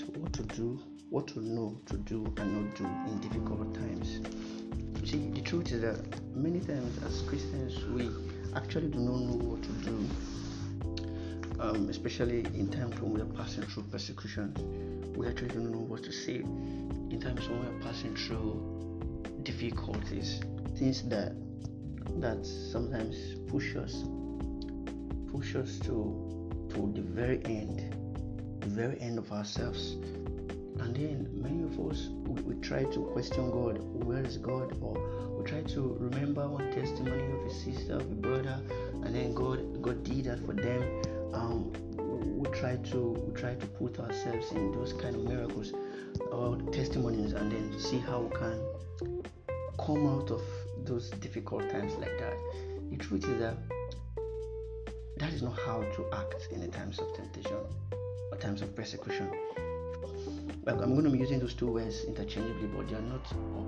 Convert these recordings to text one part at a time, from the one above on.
what to do, what to know to do and not do in difficult times. You see, the truth is that many times as Christians we actually do not know what to do, um, especially in times when we are passing through persecution. We actually don't know what to say in times when we are passing through difficulties, things that that sometimes push us push us to to the very end, the very end of ourselves. And then many of us we, we try to question God, where is God? Or we try to remember one testimony of a sister, of a brother, and then God God did that for them. Um, we try to we try to put ourselves in those kind of miracles or testimonies and then see how we can come out of those difficult times like that. The truth is that that is not how to act in the times of temptation or times of persecution. But I'm going to be using those two words interchangeably, but they are not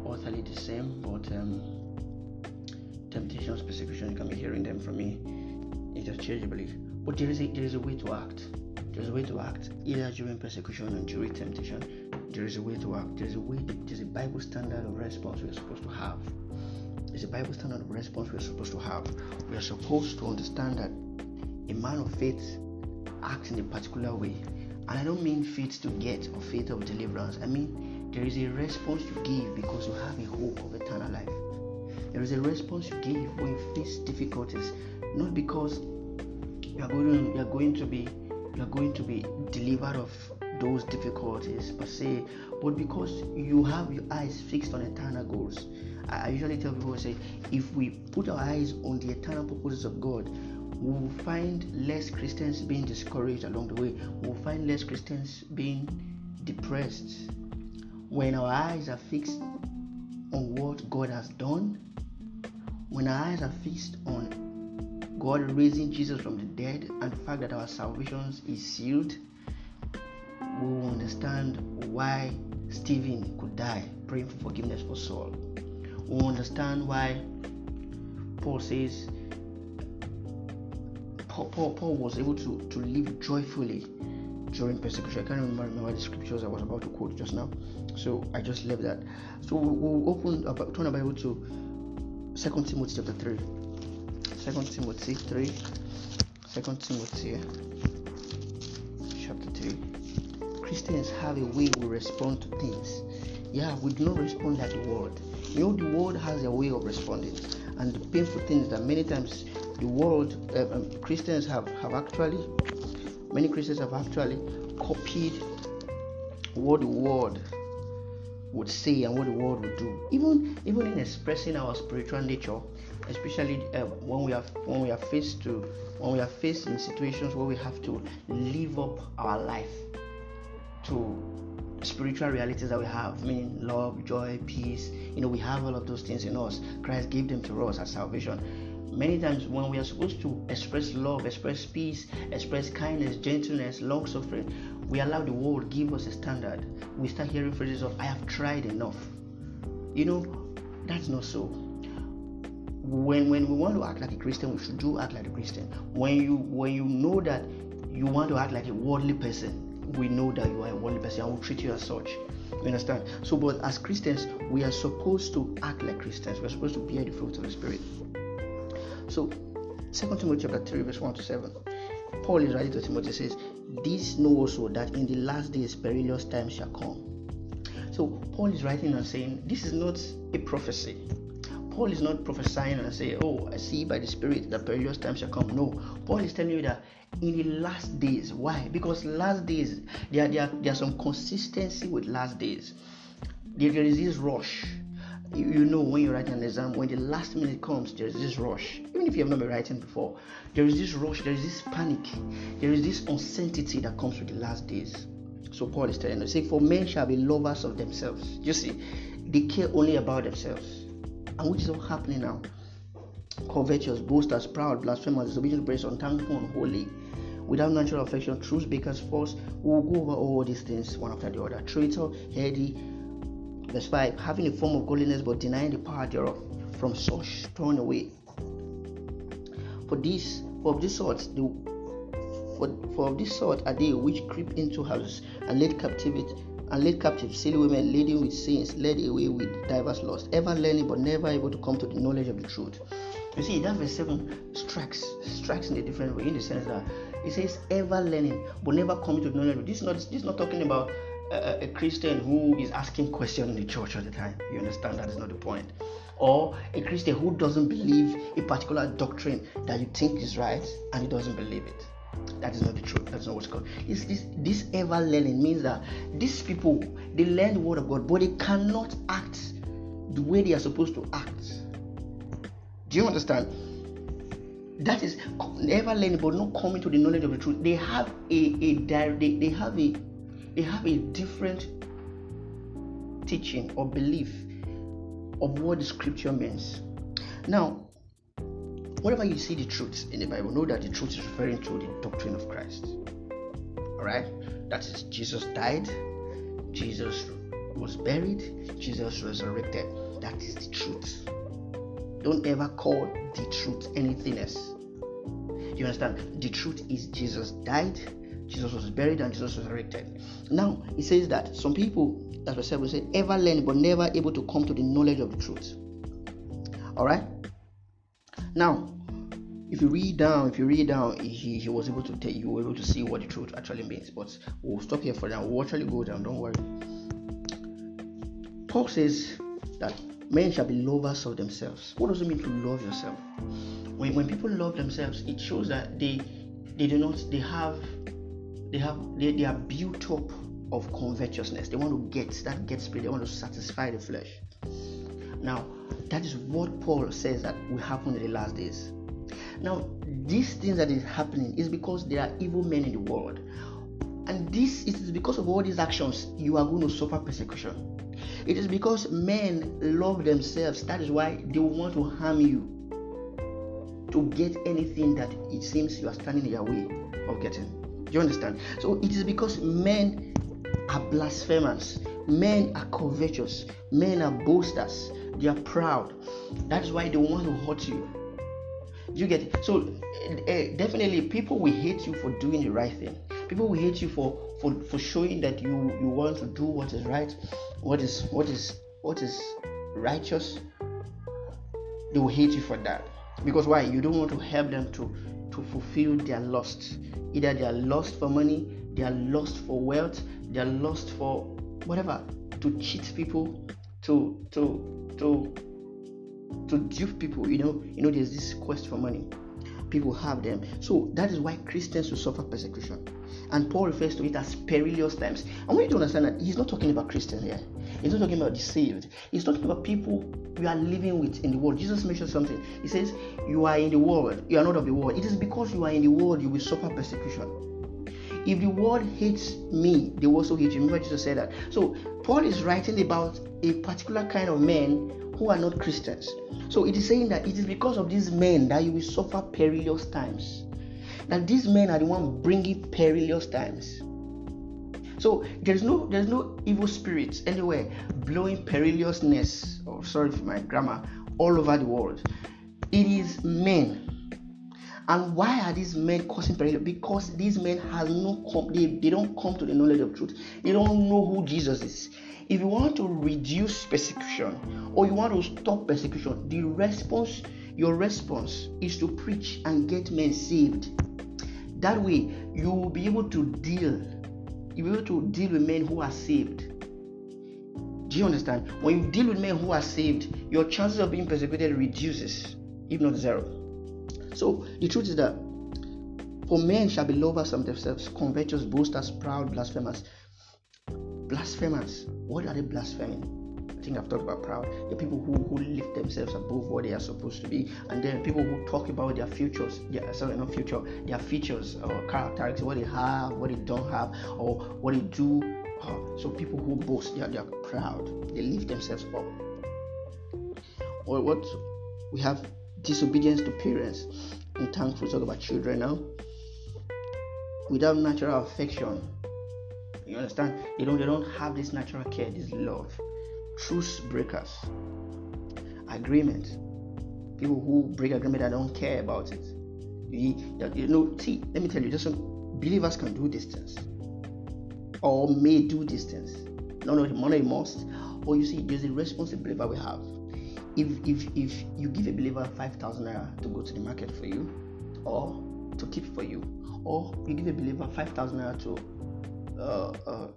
utterly the same. But um, temptations, persecution, you can be hearing them from me interchangeably. But there is a there is a way to act. There's a way to act either during persecution and during temptation. There is a way to act. There's a way. There's a Bible standard of response we're supposed to have. There's a Bible standard of response we're supposed to have. We are supposed to understand that a man of faith acts in a particular way. And I don't mean faith to get or faith of deliverance. I mean there is a response you give because you have a hope of eternal life. There is a response you give when you face difficulties, not because you are going to, you are going to be you are going to be delivered of those difficulties per se, but because you have your eyes fixed on eternal goals. I usually tell people, say, if we put our eyes on the eternal purposes of God, we'll find less Christians being discouraged along the way. We'll find less Christians being depressed. When our eyes are fixed on what God has done, when our eyes are fixed on God raising Jesus from the dead and the fact that our salvation is sealed, we will understand why Stephen could die praying for forgiveness for Saul. We will understand why Paul says Paul, Paul, Paul was able to, to live joyfully during persecution. I can't remember, remember the scriptures I was about to quote just now, so I just left that. So we'll open turn our Bible to Second Timothy chapter three. Second Timothy three. Second Timothy chapter three. Christians have a way we respond to things. Yeah, we do not respond like the world. You know, the world has a way of responding, and the painful things that many times the world uh, um, Christians have have actually many Christians have actually copied what the world would say and what the world would do. Even even in expressing our spiritual nature, especially uh, when we are when we are faced to when we are faced in situations where we have to live up our life to spiritual realities that we have, meaning love, joy, peace. You know, we have all of those things in us. Christ gave them to us as salvation many times when we are supposed to express love, express peace, express kindness, gentleness, long suffering, we allow the world give us a standard. We start hearing phrases of "I have tried enough." You know, that's not so. When when we want to act like a Christian, we should do act like a Christian. When you when you know that you want to act like a worldly person, we know that you are a worldly person and we'll treat you as such. You understand? So, but as Christians, we are supposed to act like Christians. We're supposed to bear the fruit of the Spirit. So, 2 Timothy chapter 3, verse 1 to 7. Paul is writing to Timothy says, This know also that in the last days perilous times shall come. So Paul is writing and saying, This is not a prophecy. Paul is not prophesying and saying, Oh, I see by the Spirit that perilous times shall come. No. Paul is telling you that in the last days. Why? Because last days, there, there, there are some consistency with last days. There, there is this rush you, you know when you're writing an exam, when the last minute comes, there's this rush. Even if you have not been writing before, there is this rush, there is this panic, there is this uncertainty that comes with the last days. So Paul is telling us, say, for men shall be lovers of themselves. You see, they care only about themselves. And which is all happening now. Covetous, boasters, proud, blasphemers, disobedient, praise, unthankful, unholy, without natural affection, truth bakers, false. We will go over all these things one after the other. Traitor, heady, Verse 5 Having a form of godliness but denying the power thereof, from such turn away. For this, for of this sort, the for, for of this sort are they which creep into houses, and lead captivity and lead captive silly women leading with sins, led away with diverse lusts, ever learning but never able to come to the knowledge of the truth. You see, that verse 7 strikes strikes in a different way in the sense that it says ever learning but never coming to knowledge. This is not this is not talking about a, a Christian who is asking questions in the church all the time. You understand that is not the point. Or a Christian who doesn't believe a particular doctrine that you think is right and he doesn't believe it. That is not the truth. That's not what's called. This, this, this ever learning means that these people they learn the word of God, but they cannot act the way they are supposed to act. Do you understand? That is ever learning, but not coming to the knowledge of the truth. They have a, a they, they have a they have a different teaching or belief of what the scripture means. Now, whenever you see the truth in the Bible, know that the truth is referring to the doctrine of Christ. Alright? That is, Jesus died, Jesus was buried, Jesus resurrected. That is the truth. Don't ever call the truth anything else. You understand? The truth is Jesus died, Jesus was buried, and Jesus was resurrected. Now, he says that some people, as I said, will say, ever learn but never able to come to the knowledge of the truth. Alright? Now, if you read down, if you read down, he, he was able to tell you, were able to see what the truth actually means. But we'll stop here for now. We'll actually go down, don't worry. Paul says that men shall be lovers of themselves. What does it mean to love yourself? When, when people love themselves, it shows that they they do not they have they have they, they are built up of covetousness. They want to get that get spirit, they want to satisfy the flesh. Now, that is what Paul says that will happen in the last days. Now, these things that is happening is because there are evil men in the world. And this is because of all these actions, you are going to suffer persecution. It is because men love themselves. That is why they want to harm you to get anything that it seems you are standing in your way of getting. You understand? So it is because men are blasphemers, men are covetous, men are boasters, they are proud. That is why they want to hurt you. You get it? So uh, definitely, people will hate you for doing the right thing. People will hate you for for for showing that you you want to do what is right, what is what is what is righteous. They will hate you for that because why? You don't want to help them to to fulfill their lust. Either they are lost for money, they are lost for wealth, they are lost for whatever to cheat people, to to to to dupe people. You know, you know, there's this quest for money. People have them. So that is why Christians will suffer persecution. And Paul refers to it as perilous times. I want you to understand that he's not talking about Christians here. He's not talking about the saved. He's talking about people you are living with in the world. Jesus mentioned something. He says, You are in the world, you are not of the world. It is because you are in the world you will suffer persecution. If the world hates me, they will also hate you. Remember, Jesus said that. So, Paul is writing about a particular kind of men who are not Christians. So it is saying that it is because of these men that you will suffer perilous times. That these men are the one bringing perilous times. So there's no there's no evil spirits anywhere blowing perilousness, or oh, sorry for my grammar, all over the world. It is men. And why are these men causing peril? Because these men have no com- they, they don't come to the knowledge of truth. They don't know who Jesus is. If you want to reduce persecution or you want to stop persecution, the response, your response is to preach and get men saved. That way, you will be able to deal. You'll be able to deal with men who are saved. Do you understand? When you deal with men who are saved, your chances of being persecuted reduces, if not zero. So the truth is that for men shall be lovers of themselves, covetous, boasters, proud, blasphemers, Blasphemers. What are they blaspheming? I think I've talked about proud. The people who, who lift themselves above what they are supposed to be, and then people who talk about their futures, their, sorry, not future, their features or characteristics, what they have, what they don't have, or what they do. Uh, so people who boast, they are, they are proud. They lift themselves up. Or what we have disobedience to parents. In tongues, we talk about children now. Without natural affection, you understand? They don't they don't have this natural care, this love. Truce breakers. Agreement. People who break agreement that don't care about it. You, you know, see, let me tell you, just believers can do things. or may do these things. No, a must. Or you see, there's a responsibility we have. If if if you give a believer five thousand naira to go to the market for you, or to keep for you, or you give a believer five thousand naira to uh, uh,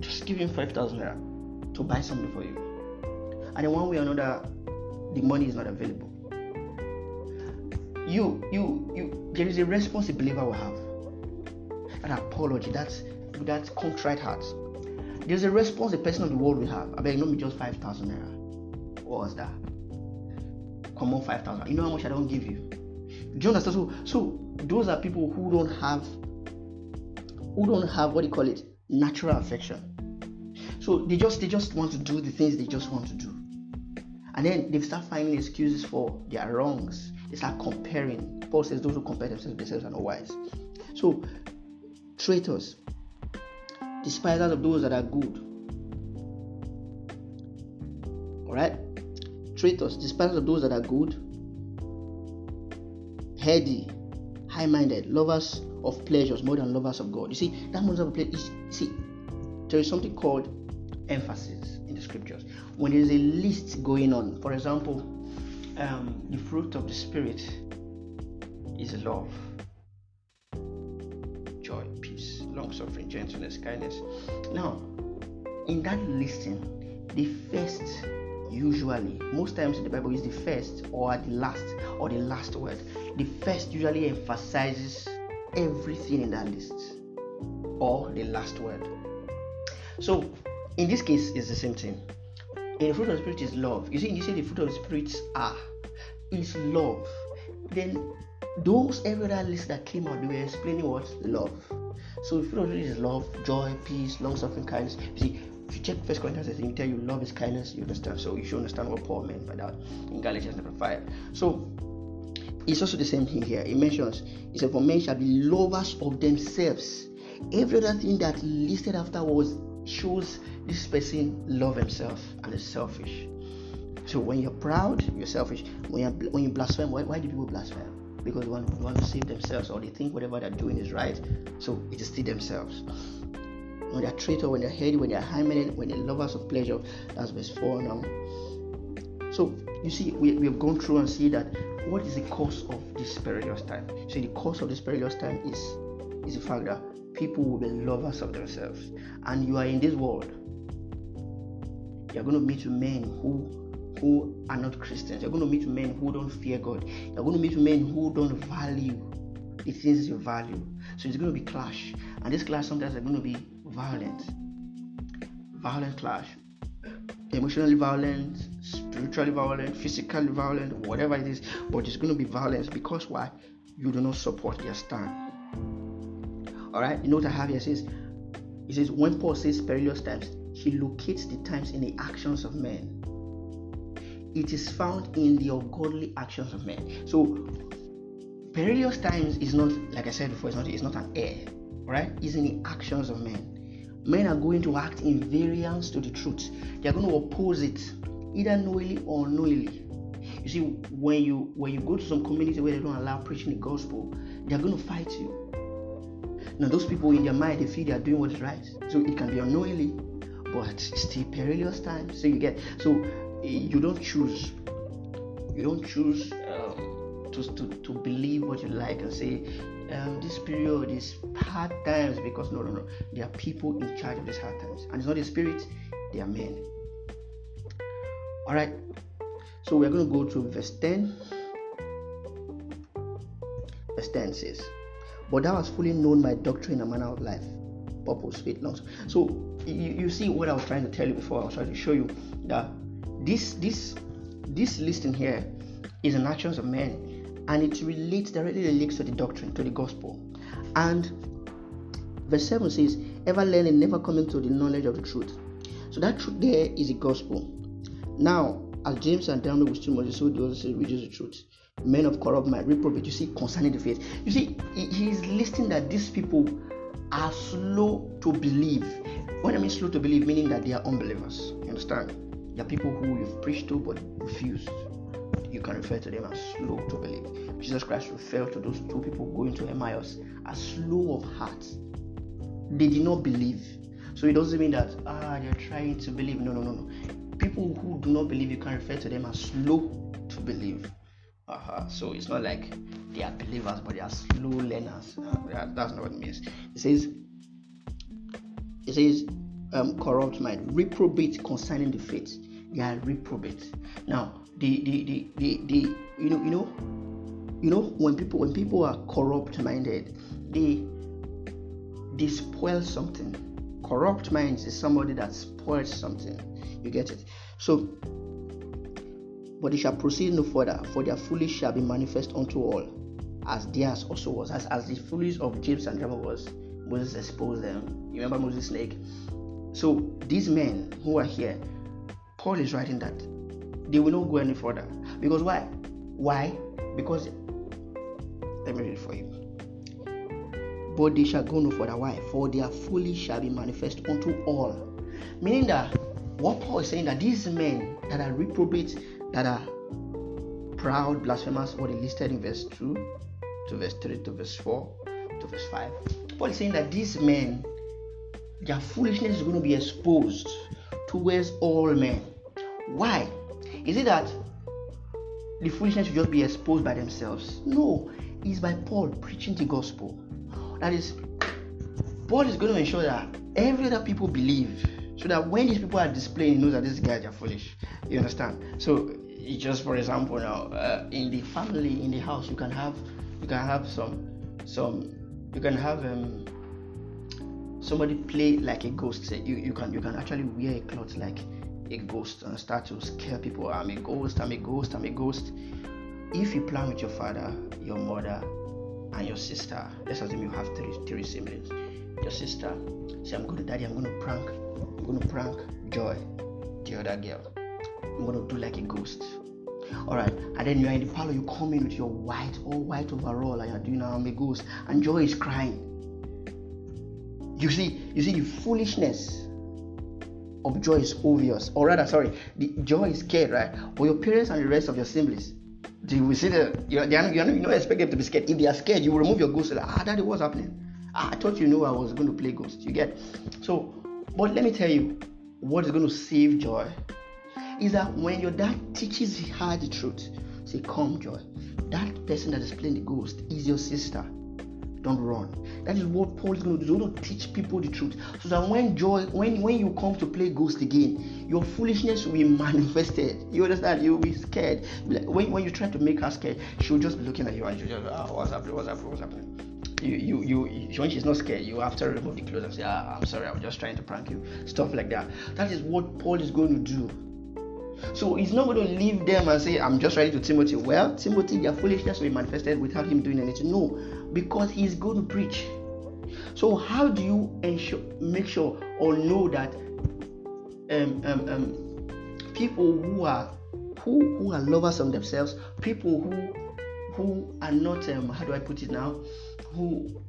just give him five thousand naira to buy something for you, and in one way or another, the money is not available. You you you there is a responsibility we have. That apology, that's that contrite heart. There's a response the person of the world will have. I beg, not me just five thousand naira. What was that? Come on, five thousand. You know how much I don't give you. Do you understand? So, so those are people who don't have, who don't have what do you call it, natural affection. So they just they just want to do the things they just want to do, and then they start finding excuses for their wrongs. They start comparing. Paul says those who compare themselves themselves are not wise. So traitors, despisers of those that are good. Alright? Traitors, despisers of those that are good, heady, high minded, lovers of pleasures more than lovers of God. You see, that most of place see, there is something called emphasis in the scriptures. When there is a list going on, for example, um, the fruit of the spirit is love, joy, peace, long suffering, gentleness, kindness. Now, in that listing, the first usually most times in the bible is the first or the last or the last word the first usually emphasizes everything in that list or the last word so in this case it's the same thing in the fruit of the spirit is love you see you say the fruit of the spirit are is love then those every other list that came out they were explaining what love so if fruit of the spirit is love joy peace long suffering kindness you see if you check First Corinthians, it tell you love is kindness. You understand, so you should understand what Paul meant by that in Galatians chapter five. So it's also the same thing here. It mentions, it said, For men shall be lovers of themselves. Every other thing that listed afterwards shows this person love himself and is selfish. So when you're proud, you're selfish. When you when you blaspheme, why, why do people blaspheme? Because they want, to save themselves or they think whatever they're doing is right. So it is still themselves. When they're traitor, when they're heady, when they're high-minded, when they're lovers of pleasure. That's verse 4 now. So you see, we, we have gone through and see that what is the cause of this perilous time? So the cause of this perilous time is is the fact that people will be lovers of themselves. And you are in this world. You're going to meet men who who are not Christians. You're going to meet men who don't fear God. You're going to meet men who don't value the things you value. So it's going to be clash. And this clash sometimes are going to be violent. Violent clash. Emotionally violent, spiritually violent, physically violent, whatever it is, but it's going to be violence because why? You do not support their stand. Alright, you know what I have here says it says when Paul says perilous times, he locates the times in the actions of men. It is found in the ungodly actions of men. So perilous times is not like I said before, it's not it's not an air, right? It's in the actions of men men are going to act in variance to the truth. They are going to oppose it, either knowingly or unknowingly. You see, when you when you go to some community where they don't allow preaching the gospel, they are going to fight you. Now, those people in their mind they feel they are doing what is right, so it can be unknowingly, but still perilous times. So you get so you don't choose. You don't choose um, to, to to believe what you like and say um, this period is hard times because no, no, no. There are people in charge of these hard times, and it's not the spirit; they are men. All right. So we're going to go to verse 10. Verse 10 says, But thou hast fully known my doctrine and manner of life, purpose, faith, longs. So you, you see what I was trying to tell you before. I was trying to show you that this this this listing here is an actions of men and it relates directly relates to the doctrine, to the gospel. And verse 7 says, Ever learning, never coming to the knowledge of the truth. So that truth there is the gospel. Now, as James and Daniel with Timothy, so the other say, reduce the truth. Men of corrupt mind, reprobate, you see, concerning the faith. You see, he is listing that these people are slow to believe. When I mean slow to believe, meaning that they are unbelievers. You understand? They are people who you've preached to but refused you can refer to them as slow to believe. Jesus Christ referred to those two people going to Emmaus as slow of heart. they did not believe. So it doesn't mean that ah they're trying to believe. No, no, no, no. People who do not believe, you can refer to them as slow to believe. Uh-huh. So it's not like they are believers, but they are slow learners. Uh, that's not what it means. It says, it says, um, corrupt mind, reprobate concerning the faith. They are reprobate. Now, the the, the, the, the you know you know you know when people when people are corrupt minded, they they spoil something. Corrupt minds is somebody that spoils something. You get it? So but they shall proceed no further, for their foolish shall be manifest unto all, as theirs also was. As, as the foolish of Jannes and Jambres was, Moses exposed them. You remember Moses' snake? So these men who are here, Paul is writing that they will not go any further. Because why? Why? Because let me read it for you. But they shall go no further. Why? For their foolish shall be manifest unto all. Meaning that what Paul is saying that these men that are reprobate that are proud, blasphemous, he listed in verse 2 to verse 3 to verse 4 to verse 5. Paul is saying that these men, their foolishness is going to be exposed towards all men. Why? Is it that the foolishness will just be exposed by themselves? No, it's by Paul preaching the gospel. That is, Paul is going to ensure that every other people believe so that when these people are displaying, knows that these guys are foolish. You understand? So just for example now uh, in the family in the house you can have you can have some some you can have um somebody play like a ghost. You you can you can actually wear a cloth like a ghost and start to scare people. I'm a ghost i'm a ghost i'm a ghost. If you plan with your father your mother and your sister let's assume you have three three siblings. Your sister say i'm going to daddy i'm going to prank i'm going to prank joy the other girl I'm gonna do like a ghost. Alright, and then you're in the parlor, you come in with your white, all white overall, and you're doing I'm a ghost, and Joy is crying. You see, you see the foolishness of joy is obvious, or rather, sorry, the joy is scared, right? But your parents and the rest of your siblings, they will see that you, they are, you, you don't expect them to be scared. If they are scared, you will remove your ghost. Like, ah, daddy, what's happening? Ah, I thought you knew I was going to play ghost. You get? So, but let me tell you, what is going to save joy is that when your dad teaches her the truth, say, Come, Joy. That person that is playing the ghost is your sister. Don't run. That is what Paul is going to do. Don't teach people the truth. So that when joy, when when you come to play ghost again, your foolishness will be manifested. You understand? You'll be scared. When, when you try to make her scared, she'll just be looking at you and she'll just, ah, what's happening? What's happening? What's happening? You, you, you, when she's not scared, you have to remove the clothes and say, ah, I'm sorry, I was just trying to prank you. Stuff like that. That is what Paul is going to do so he's not going to leave them and say, I'm just writing to Timothy. Well, Timothy, their foolishness will be manifested without him doing anything. No, because he's going to preach. So how do you ensure, make sure or know that um, um, um, people who are who, who are lovers of themselves, people who who are not um, how do I put it now, who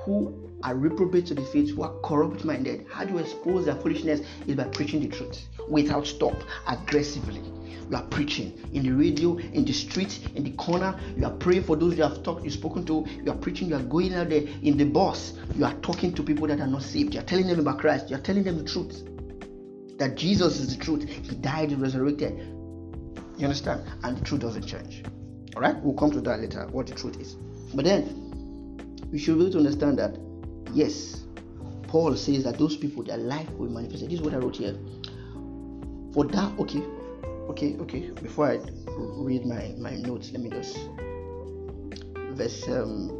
who are reprobate to the faith, who are corrupt minded, how do you expose their foolishness? Is by preaching the truth without stop, aggressively. You are preaching in the radio, in the street, in the corner. You are praying for those you have talked, you've spoken to. You are preaching. You are going out there in the bus. You are talking to people that are not saved. You are telling them about Christ. You are telling them the truth. That Jesus is the truth. He died and resurrected. You understand? And the truth doesn't change. All right? We'll come to that later. What the truth is. But then we should be able to understand that yes, Paul says that those people, their life will manifest. This is what I wrote here. For that okay okay okay. Before i read my my notes let me just verse um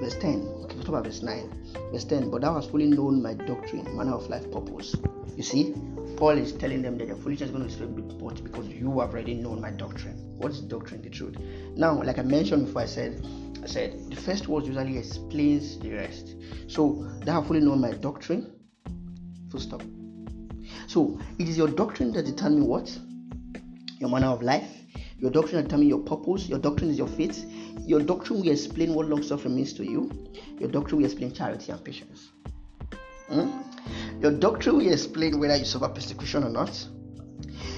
verse 10 okay talk about verse 9 verse 10 but thou hast fully known my doctrine manner of life purpose. You see paul is telling them that their foolishness is going to be but because you have already known my doctrine. What's doctrine? The truth. Now like i mentioned before i said i said the first word usually explains the rest so thou have fully known my doctrine full stop so it is your doctrine that determines what? Your manner of life. Your doctrine determines your purpose. Your doctrine is your faith. Your doctrine will explain what long suffering means to you. Your doctrine will explain charity and patience. Hmm? Your doctrine will explain whether you suffer persecution or not.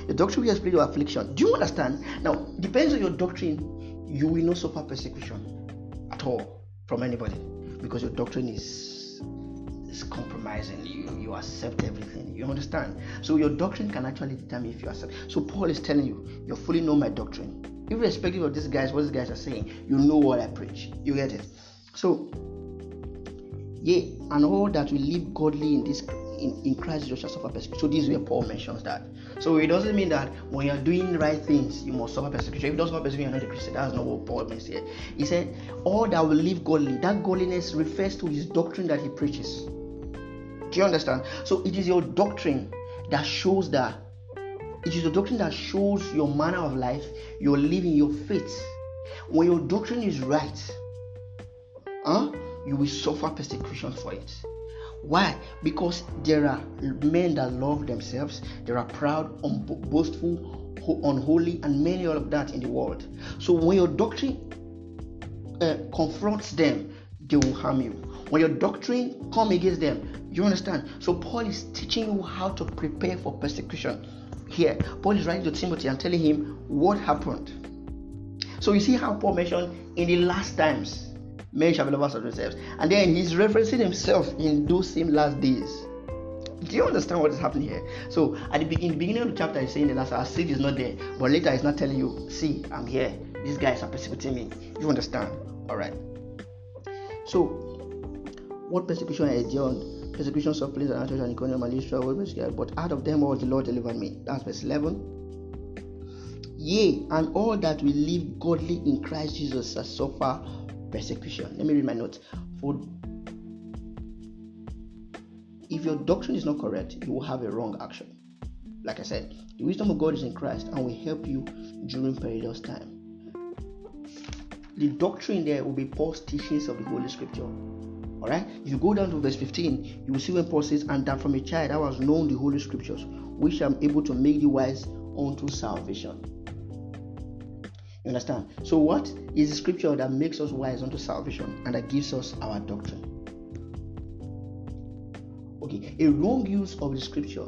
Your doctrine will explain your affliction. Do you understand? Now, depends on your doctrine, you will not suffer persecution at all from anybody because your doctrine is is compromising. You you accept everything. You understand? So your doctrine can actually determine if you accept. So Paul is telling you, you fully know my doctrine. Irrespective of these guys, what these guys are saying, you know what I preach. You get it? So, yeah, and all that will live godly in this in, in Christ Jesus shall suffer persecution. So this is where Paul mentions that. So it doesn't mean that when you're doing right things, you must suffer persecution. If you don't suffer persecution, you're not a Christian. That's not what Paul means here. He said, all that will live godly. That godliness refers to his doctrine that he preaches. Do you understand? So it is your doctrine that shows that it is the doctrine that shows your manner of life, your living, your faith. When your doctrine is right, huh, you will suffer persecution for it. Why? Because there are men that love themselves, there are proud, boastful, unholy, and many all of that in the world. So when your doctrine uh, confronts them, they will harm you. When your doctrine come against them, you understand. So Paul is teaching you how to prepare for persecution. Here, Paul is writing to Timothy and telling him what happened. So you see how Paul mentioned in the last times men shall be lovers of themselves. And then he's referencing himself in those same last days. Do you understand what is happening here? So at the, in the beginning of the chapter, he's saying that our seed is not there, but later he's not telling you, see, I'm here. These guys are persecuting me. You understand? All right. So, what persecution I endured? Persecution, sufferings, and Antioch and Iconium and Lystra, but out of them all the Lord delivered me. That's verse 11. Yea, and all that we live godly in Christ Jesus shall suffer persecution. Let me read my notes. For if your doctrine is not correct, you will have a wrong action. Like I said, the wisdom of God is in Christ and will help you during perilous time. The doctrine there will be Paul's teachings of the Holy Scripture. Alright? If you go down to verse 15, you will see when Paul says, And that from a child I was known the Holy Scriptures, which I'm able to make you wise unto salvation. You understand? So, what is the scripture that makes us wise unto salvation and that gives us our doctrine? Okay, a wrong use of the scripture.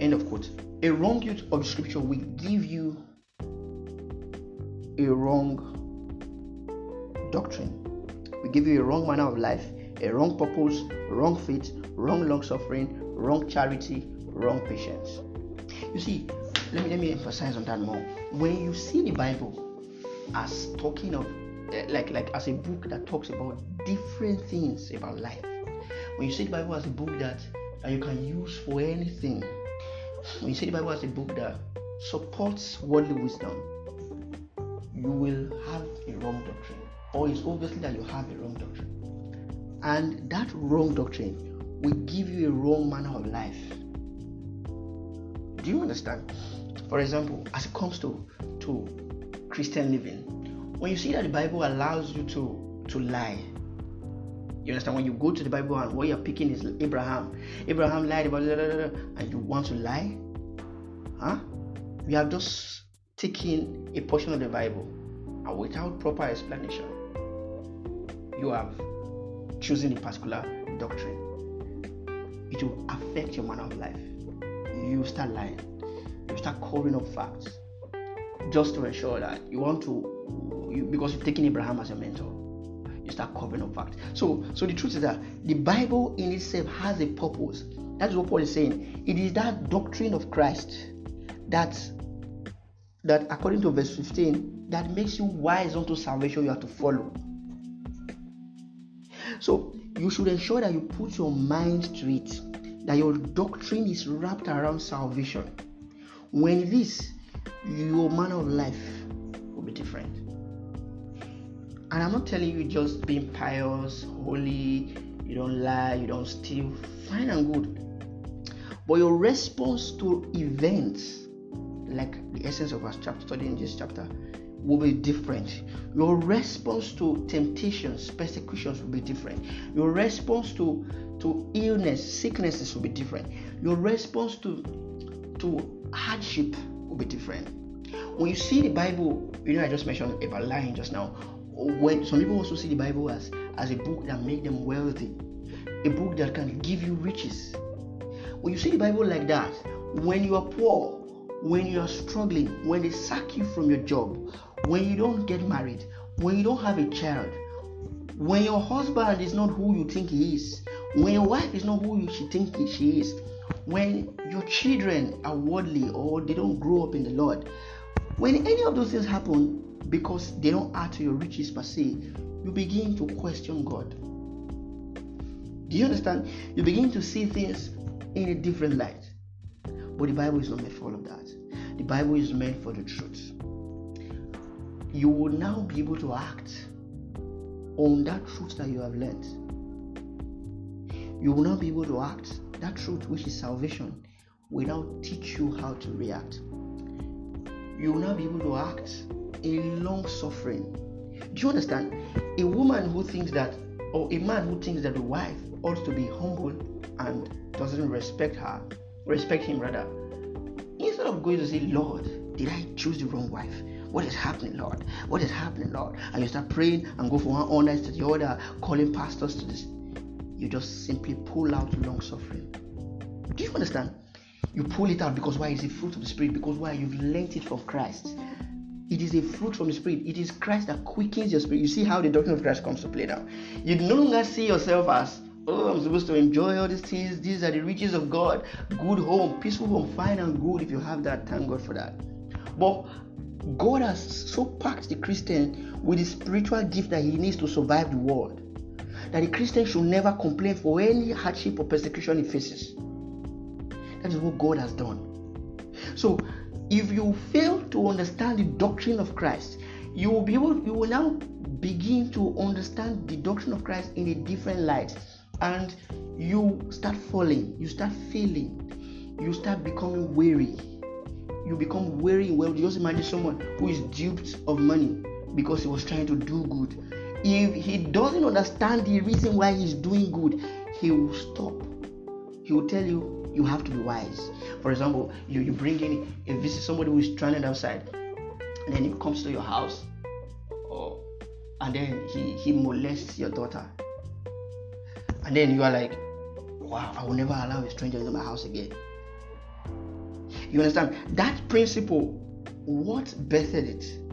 End of quote. A wrong use of the scripture will give you a wrong doctrine. We give you a wrong manner of life, a wrong purpose, wrong faith, wrong long suffering, wrong charity, wrong patience. You see, let me let me emphasize on that more. When you see the Bible as talking of uh, like like as a book that talks about different things about life, when you see the Bible as a book that, that you can use for anything, when you see the Bible as a book that supports worldly wisdom, you will have a wrong doctrine, or it's obviously that you have a wrong doctrine, and that wrong doctrine will give you a wrong manner of life. Do you understand? For example, as it comes to to Christian living, when you see that the Bible allows you to to lie, you understand when you go to the Bible and what you're picking is Abraham. Abraham lied about and you want to lie? Huh? You have just taken a portion of the Bible and without proper explanation, you have chosen a particular doctrine. It will affect your manner of life. You start lying you start covering up facts just to ensure that you want to you, because you've taken abraham as your mentor you start covering up facts. So so the truth is that the bible in itself has a purpose. That's what paul is saying. It is that doctrine of christ that that according to verse 15 that makes you wise unto salvation you have to follow. So you should ensure that you put your mind to it that your doctrine is wrapped around salvation when this, your manner of life will be different. And I'm not telling you just being pious, holy, you don't lie, you don't steal, fine and good. But your response to events, like the essence of our chapter study in this chapter, will be different. Your response to temptations, persecutions will be different. Your response to to illness, sicknesses will be different. Your response to to hardship will be different. When you see the Bible, you know, I just mentioned about lying just now. When some people also see the Bible as, as a book that make them wealthy, a book that can give you riches. When you see the Bible like that, when you are poor, when you are struggling, when they sack you from your job, when you don't get married, when you don't have a child, When your husband is not who you think he is, when your wife is not who you should think she is, when your children are worldly or they don't grow up in the Lord, when any of those things happen because they don't add to your riches per se, you begin to question God. Do you understand? You begin to see things in a different light. But the Bible is not meant for all of that. The Bible is meant for the truth. You will now be able to act on that truth that you have learned. You will not be able to act that truth, which is salvation, will now teach you how to react. You will not be able to act in long suffering. Do you understand? A woman who thinks that, or a man who thinks that the wife ought to be humble and doesn't respect her, respect him rather, instead of going to say, Lord, did I choose the wrong wife? What is happening, Lord? What is happening, Lord? And you start praying and go from one honor to the other, calling pastors to this. You just simply pull out long suffering. Do you understand? You pull it out because why? It's a fruit of the Spirit. Because why? You've learnt it from Christ. It is a fruit from the Spirit. It is Christ that quickens your spirit. You see how the doctrine of Christ comes to play now. You no longer see yourself as, oh, I'm supposed to enjoy all these things. These are the riches of God. Good home, peaceful home, fine and good. If you have that, thank God for that. But God has so packed the Christian with the spiritual gift that he needs to survive the world that the Christian should never complain for any hardship or persecution he faces. That is what God has done. So, if you fail to understand the doctrine of Christ, you will be able, you will now begin to understand the doctrine of Christ in a different light, and you start falling, you start failing, you start becoming weary you become weary well. Just imagine someone who is duped of money because he was trying to do good. If he doesn't understand the reason why he's doing good, he will stop. He will tell you you have to be wise. For example, you, you bring in a visit somebody who is stranded outside, and then he comes to your house, or and then he, he molests your daughter. And then you are like, Wow, I will never allow a stranger into my house again. You understand? That principle, what birthed it?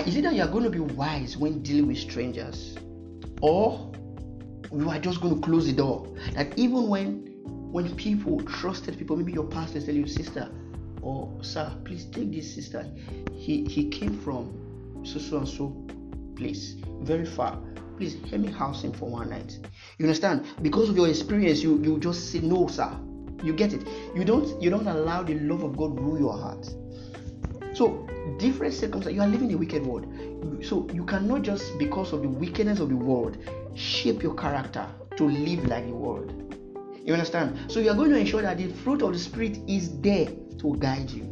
Is it that you are going to be wise when dealing with strangers? Or you are just going to close the door? That even when when people, trusted people, maybe your pastor tell you, sister, or sir, please take this sister. He he came from so so and so place, very far. Please help me house him for one night. You understand? Because of your experience, you you just say no, sir. You get it? You don't you don't allow the love of God rule your heart. So different circumstances, you are living in a wicked world. So you cannot just because of the wickedness of the world shape your character to live like the world. You understand? So you are going to ensure that the fruit of the spirit is there to guide you.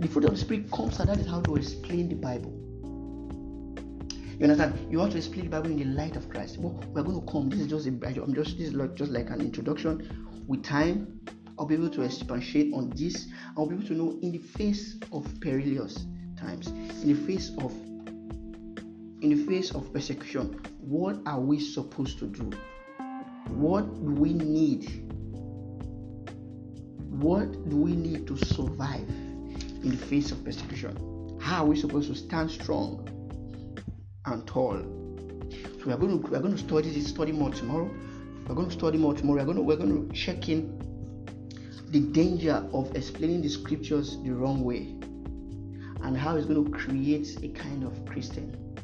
The fruit of the spirit comes, and that is how to explain the Bible. You understand? You have to explain the Bible in the light of Christ. Well, we're going to come. This is just a, I'm just this is like just like an introduction with time, I'll be able to expatiate on this. I'll be able to know in the face of perilous times, in the face of in the face of persecution, what are we supposed to do? What do we need? What do we need to survive in the face of persecution? How are we supposed to stand strong and tall? So we are going to we are going to study this study more tomorrow. We're going to study more tomorrow. We're going to, we're going to check in the danger of explaining the scriptures the wrong way and how it's going to create a kind of Christian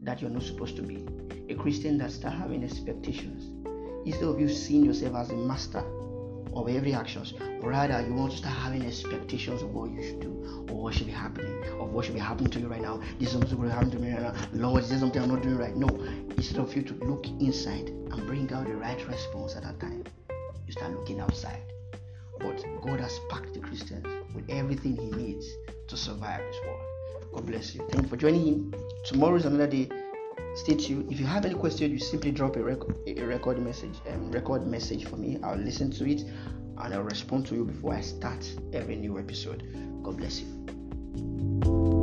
that you're not supposed to be. A Christian that start having expectations. Instead of you seeing yourself as a master of every actions, rather you want to start having expectations of what you should do or what should be happening, of what should be happening to you right now. This is something going to happen to me right now. Lord, is there something I'm not doing right? No. Instead of you to look inside and bring out the right response at that time, you start looking outside. But God has packed the Christians with everything He needs to survive this world. God bless you. Thank you for joining in. Tomorrow is another day. Stay tuned. If you have any question, you simply drop a record, a record message, um, record message for me. I'll listen to it and I'll respond to you before I start every new episode. God bless you.